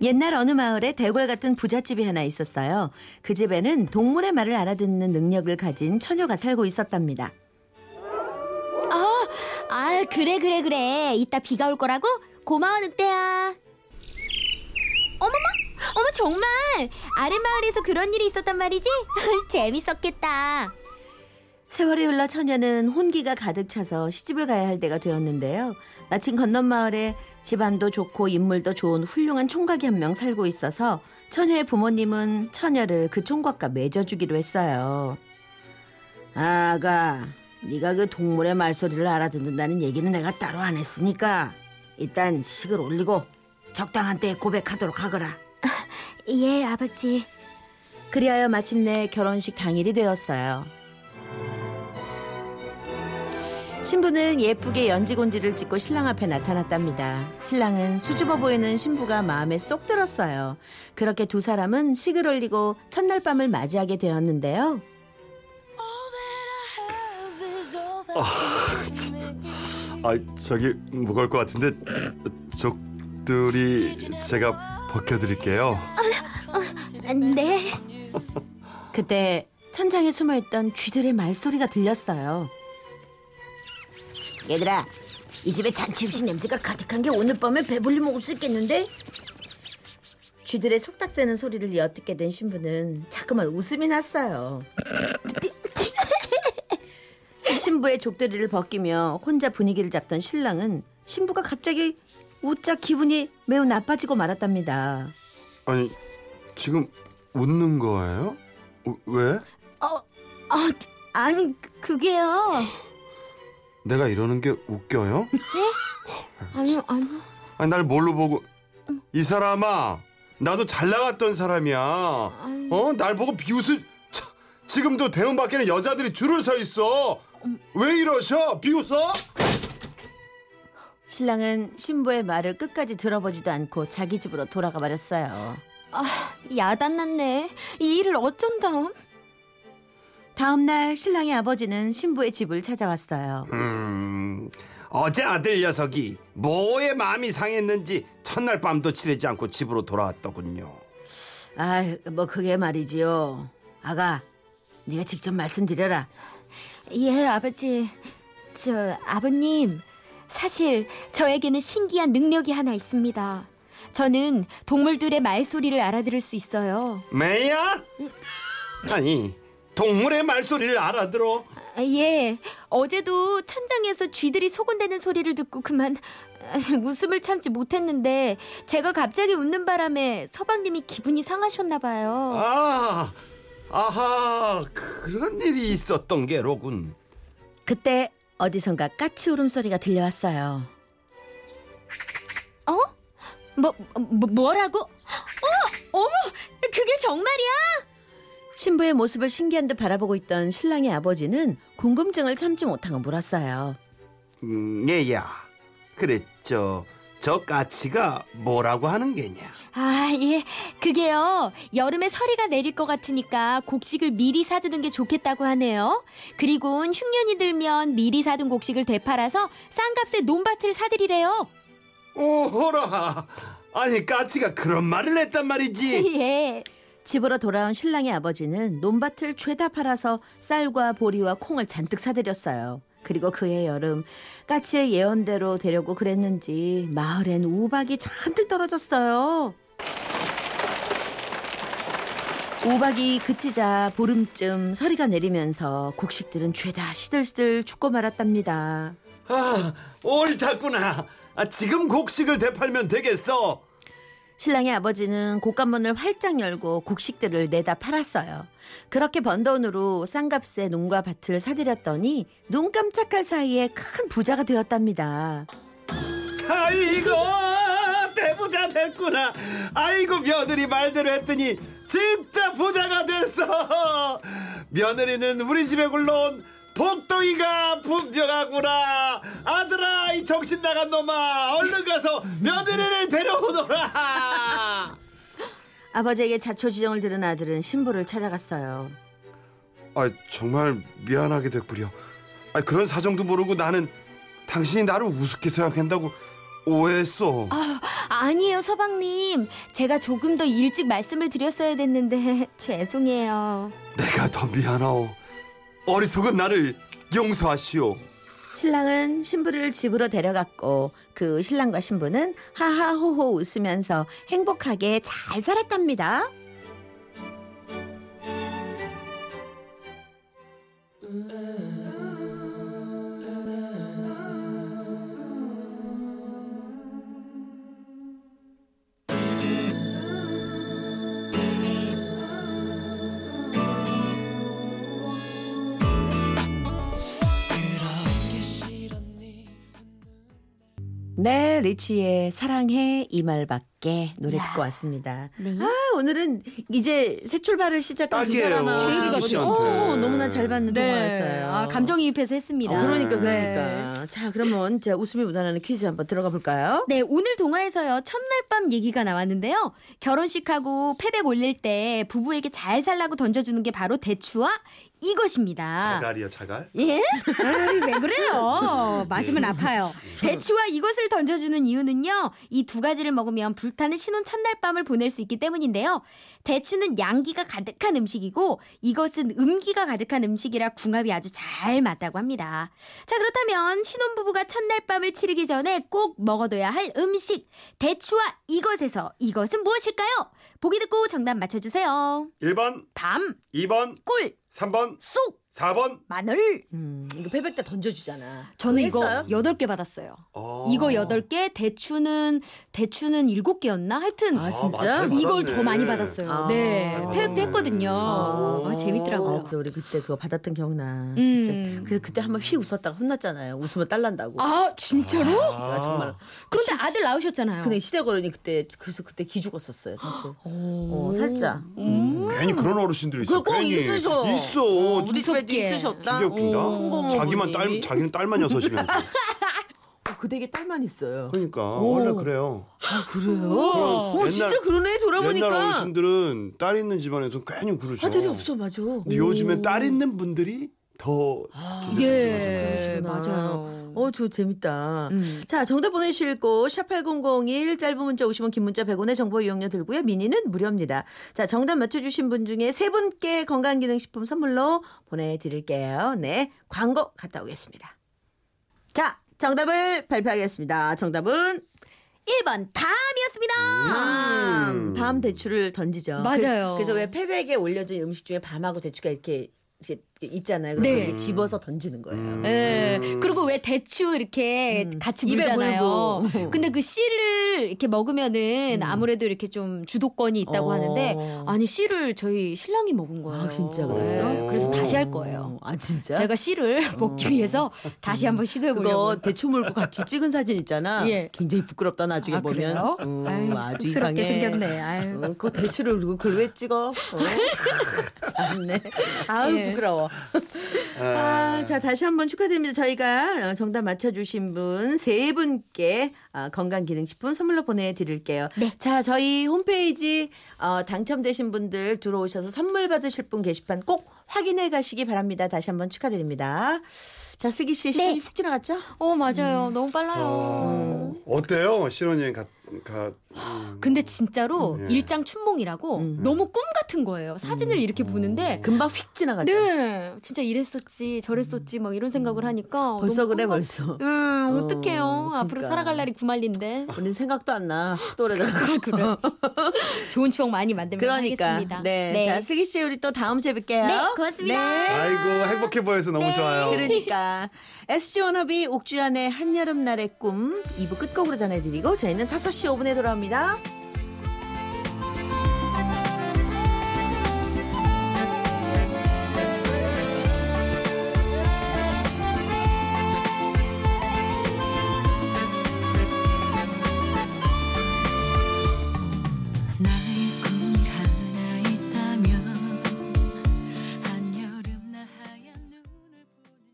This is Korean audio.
옛날 어느 마을에 대궐 같은 부잣집이 하나 있었어요. 그 집에는 동물의 말을 알아듣는 능력을 가진 처녀가 살고 있었답니다. 아, 아 그래 그래 그래. 이따 비가 올 거라고? 고마워 늑대야. 어머머, 어머 정말 아랫마을에서 그런 일이 있었단 말이지? 재밌었겠다. 세월이 흘러 처녀는 혼기가 가득 차서 시집을 가야 할 때가 되었는데요. 마침 건넌 마을에 집안도 좋고 인물도 좋은 훌륭한 총각이 한 명 살고 있어서 처녀의 부모님은 처녀를 그 총각과 맺어주기로 했어요. 아가, 네가 그 동물의 말소리를 알아듣는다는 얘기는 내가 따로 안 했으니까 일단 식을 올리고 적당한 때에 고백하도록 하거라. 예 아버지. 그리하여 마침내 결혼식 당일이 되었어요. 신부는 예쁘게 연지곤지를 찍고 신랑 앞에 나타났답니다. 신랑은 수줍어 보이는 신부가 마음에 쏙 들었어요. 그렇게 두 사람은 식을 올리고 첫날 밤을 맞이하게 되었는데요. 아 저기 무거울 것 같은데 족들이 제가 벗겨드릴게요. 네. 그때 천장에 숨어있던 쥐들의 말소리가 들렸어요. 얘들아, 이 집에 잔치 음식 냄새가 가득한 게 오늘 밤에 배불리 먹을 수 있겠는데? 쥐들의 속닥 새는 소리를 엿듣게 된 신부는 자꾸만 웃음이 났어요. 신부의 족대리를 벗기며 혼자 분위기를 잡던 신랑은 신부가 갑자기 웃자 기분이 매우 나빠지고 말았답니다. 아니 지금 웃는 거예요? 어, 왜? 어, 아, 아니 그- 그게요. 내가 이러는 게 웃겨요? 아니요 아니요. 아니 날 뭘로 보고 이 사람아 나도 잘 나갔던 사람이야 아니. 어? 날 보고 비웃을 차, 지금도 대문 밖에는 여자들이 줄을 서 있어 왜 이러셔 비웃어? 신랑은 신부의 말을 끝까지 들어보지도 않고 자기 집으로 돌아가 버렸어요. 아 야단났네. 이 일을 어쩐담? 다음 날 신랑의 아버지는 신부의 집을 찾아왔어요. 음, 어제 아들 녀석이 뭐에 마음이 상했는지 첫날 밤도 지내지 않고 집으로 돌아왔더군요. 아, 뭐 그게 말이지요. 아가, 네가 직접 말씀드려라. 예 아버지. 저 아버님 사실 저에게는 신기한 능력이 하나 있습니다. 저는 동물들의 말소리를 알아들을 수 있어요. 매야? 아니, 동물의 말소리를 알아들어? 아, 예, 어제도 천장에서 쥐들이 소곤대는 소리를 듣고 그만 아, 웃음을 참지 못했는데 제가 갑자기 웃는 바람에 서방님이 기분이 상하셨나 봐요. 아, 아하, 그런 일이 있었던 게로군. 그때 어디선가 까치 울음소리가 들려왔어요. 어? 뭐, 뭐 뭐라고? 어, 어머, 그게 정말이야? 신부의 모습을 신기한 듯 바라보고 있던 신랑의 아버지는 궁금증을 참지 못하고 물었어요. 음, 얘야, 그랬죠. 저 까치가 뭐라고 하는 게냐? 아, 예. 그게요. 여름에 서리가 내릴 것 같으니까 곡식을 미리 사두는 게 좋겠다고 하네요. 그리고 흉년이 들면 미리 사둔 곡식을 되팔아서 싼 값에 논밭을 사들이래요. 오호라, 아니 까치가 그런 말을 했단 말이지. 예. 집으로 돌아온 신랑의 아버지는 논밭을 죄다 팔아서 쌀과 보리와 콩을 잔뜩 사들였어요. 그리고 그해 여름 까치의 예언대로 되려고 그랬는지 마을엔 우박이 잔뜩 떨어졌어요. 우박이 그치자 보름쯤 서리가 내리면서 곡식들은 죄다 시들시들 죽고 말았답니다. 아, 옳다구나. 아, 지금 곡식을 되팔면 되겠어. 신랑의 아버지는 곡간문을 활짝 열고 곡식들을 내다 팔았어요. 그렇게 번 돈으로 싼 값에 농과 밭을 사들였더니 눈 깜짝할 사이에 큰 부자가 되었답니다. 아이고 대부자 됐구나. 아이고 며느리 말대로 했더니 진짜 부자가 됐어. 며느리는 우리 집에 굴러온 복덩이가 분명하구나. 아들아 이 정신 나간 놈아 얼른 가서 며느리를 데려오너라. 아버지에게 자초지종을 들은 아들은 신부를 찾아갔어요. 아 정말 미안하게 됐구려 아 그런 사정도 모르고 나는 당신이 나를 우습게 생각한다고 오해했어. 아니에요, 서방님. 제가 조금 더 일찍 말씀을 드렸어야 됐는데 죄송해요. 내가 더 미안하오. 어리석은 나를 용서하시오. 신랑은 신부를 집으로 데려갔고 그 신랑과 신부는 하하호호 웃으면서 행복하게 잘 살았답니다. 네, 리치의 사랑해 이 말밖에 노래 야. 듣고 왔습니다. 네. 아, 오늘은 이제 새 출발을 시작한 두 딱이에요, 사람아. 제이리가 씨한테. 어, 너무나 잘 받는 동화였어요. 아, 감정이입해서 했습니다. 어, 그러니까 네. 그러니까. 자, 그러면 자 웃음이 묻어나는 퀴즈 한번 들어가 볼까요? 네, 오늘 동화에서요, 첫날 밤 얘기가 나왔는데요. 결혼식하고 패백 올릴 때 부부에게 잘 살라고 던져주는 게 바로 대추와 이것입니다. 자갈이요, 자갈? 예? 아이, 왜 그래요? 맞으면 아파요. 대추와 이것을 던져주는 이유는요, 이 두 가지를 먹으면 불타는 신혼 첫날 밤을 보낼 수 있기 때문인데요. 대추는 양기가 가득한 음식이고, 이것은 음기가 가득한 음식이라 궁합이 아주 잘 맞다고 합니다. 자, 그렇다면 신혼부부가 첫날 밤을 치르기 전에 꼭 먹어둬야 할 음식, 대추와 이것에서 이것은 무엇일까요? 보기 듣고 정답 맞춰주세요. 1번, 밤, 2번, 꿀, 3번, 쑥, 4번. 마늘. 음, 이거 패백 때 던져주잖아. 저는 이거 했어요? 여덟 개 받았어요. 어. 이거 여덟 개 대추는 대추는 일곱 개였나? 하여튼 아, 진짜? 많이 이걸 받았네. 더 많이 받았어요. 아, 네, 잘 패역도 받았네. 했거든요. 아. 아, 재밌더라고요. 어, 근데 우리 그때 그거 받았던 기억나. 음. 진짜. 그래서 그때 한번 휘 웃었다가 혼났잖아요. 웃으면 딸난다고. 아 진짜로? 아, 정말. 그런데 시- 아들 낳으셨잖아요. 근데 시대 걸으니 그때 그래서 그때 기죽었었어요, 사실. 어, 살짝. 음. 괜히 그런 어르신들이 있어. 그거 꼭 괜히. 있으셔. 있어. 어, 우리 집에도. 있으셨다. 되게 웃긴다. 어, 자기만 딸. 자기는 딸만 여섯이면. 그 댁에 딸만 있어요. 그러니까 오. 원래 그래요. 아, 그래요? 그럼 어, 옛날- 진짜 그러네, 옛날 돌아보니까. 어르신들은 딸 있는 집안에서 괜히 그러죠. 아들이 없어, 맞아. 근데 요즘엔 딸 있는 분들이 더 기대되는 예, 그러시구나. 맞아요. 어, 저 재밌다. 음. 자, 정답 보내실 곳, 샵8001, 짧은 문자 50원, 긴 문자 100원의 정보 이용료 들고요. 미니는 무료입니다. 자, 정답 맞춰주신 분 중에 세 분께 건강기능식품 선물로 보내드릴게요. 네, 광고 갔다 오겠습니다. 자, 정답을 발표하겠습니다. 정답은 1번 밤이었습니다. 밤. 음. 밤 대추를 던지죠. 맞아요. 그래서, 그래서 왜 패백에 올려진 음식 중에 밤하고 대추가 이렇게, 이렇게 있잖아요. 그래서 네. 집어서 던지는 거예요. 음. 예. 그리고 왜 대추 이렇게 음. 같이 물잖아요. 근데 그 씨를 이렇게 먹으면은 음. 아무래도 이렇게 좀 주도권이 있다고 어. 하는데 아니 씨를 저희 신랑이 먹은 거예요. 아, 진짜 그랬어요? 네, 그래서 다시 할 거예요. 아, 진짜? 제가 씨를 먹기 위해서 다시 한번 시도해 그거 보려고. 대추 물고 같이 찍은 사진 있잖아. 예. 굉장히 부끄럽다 나중에 아, 보면. 음, 아유, 아주 쑥스럽게 이상해. 생겼네. 아유. 어, 그 대추를 물고 그걸 왜 찍어? 어? 참네. 아유 예. 부끄러워. 아, 자 다시 한번 축하드립니다. 저희가 어, 정답 맞춰주신 분 세 분께 어, 건강기능식품 선물로 보내드릴게요. 네. 자 저희 홈페이지 어, 당첨되신 분들 들어오셔서 선물 받으실 분 게시판 꼭 확인해 가시기 바랍니다. 다시 한번 축하드립니다. 자 슬기 씨 시간이 네. 훅 지나갔죠? 어 맞아요. 너무 빨라요. 어, 어때요? 신혼여행 가, 가 음. 근데 진짜로 예. 일장 춘몽이라고 음. 너무 꿈 같은 거예요. 사진을 이렇게 보는데 금방 휙 지나갔죠. 네, 진짜 이랬었지, 저랬었지, 막 이런 생각을 하니까 음. 벌써 너무 그래 꿈 같- 벌써. 음, 어, 어떡해요. 앞으로 그러니까. 살아갈 날이 구말린데. 우린 생각도 안 나. 확 오래다가. 그래. 좋은 추억 많이 만들면 그러니까. 하겠습니다. 네. 자, 슬기 씨 우리 또 다음 주에 뵐게요. 네, 고맙습니다. 아이고 행복해 보여서 너무 좋아요. 그러니까 SG 워너비 옥주연의 한여름 날의 꿈 2부 끝곡으로 전해드리고 저희는 5시 5분에 돌아옵니다.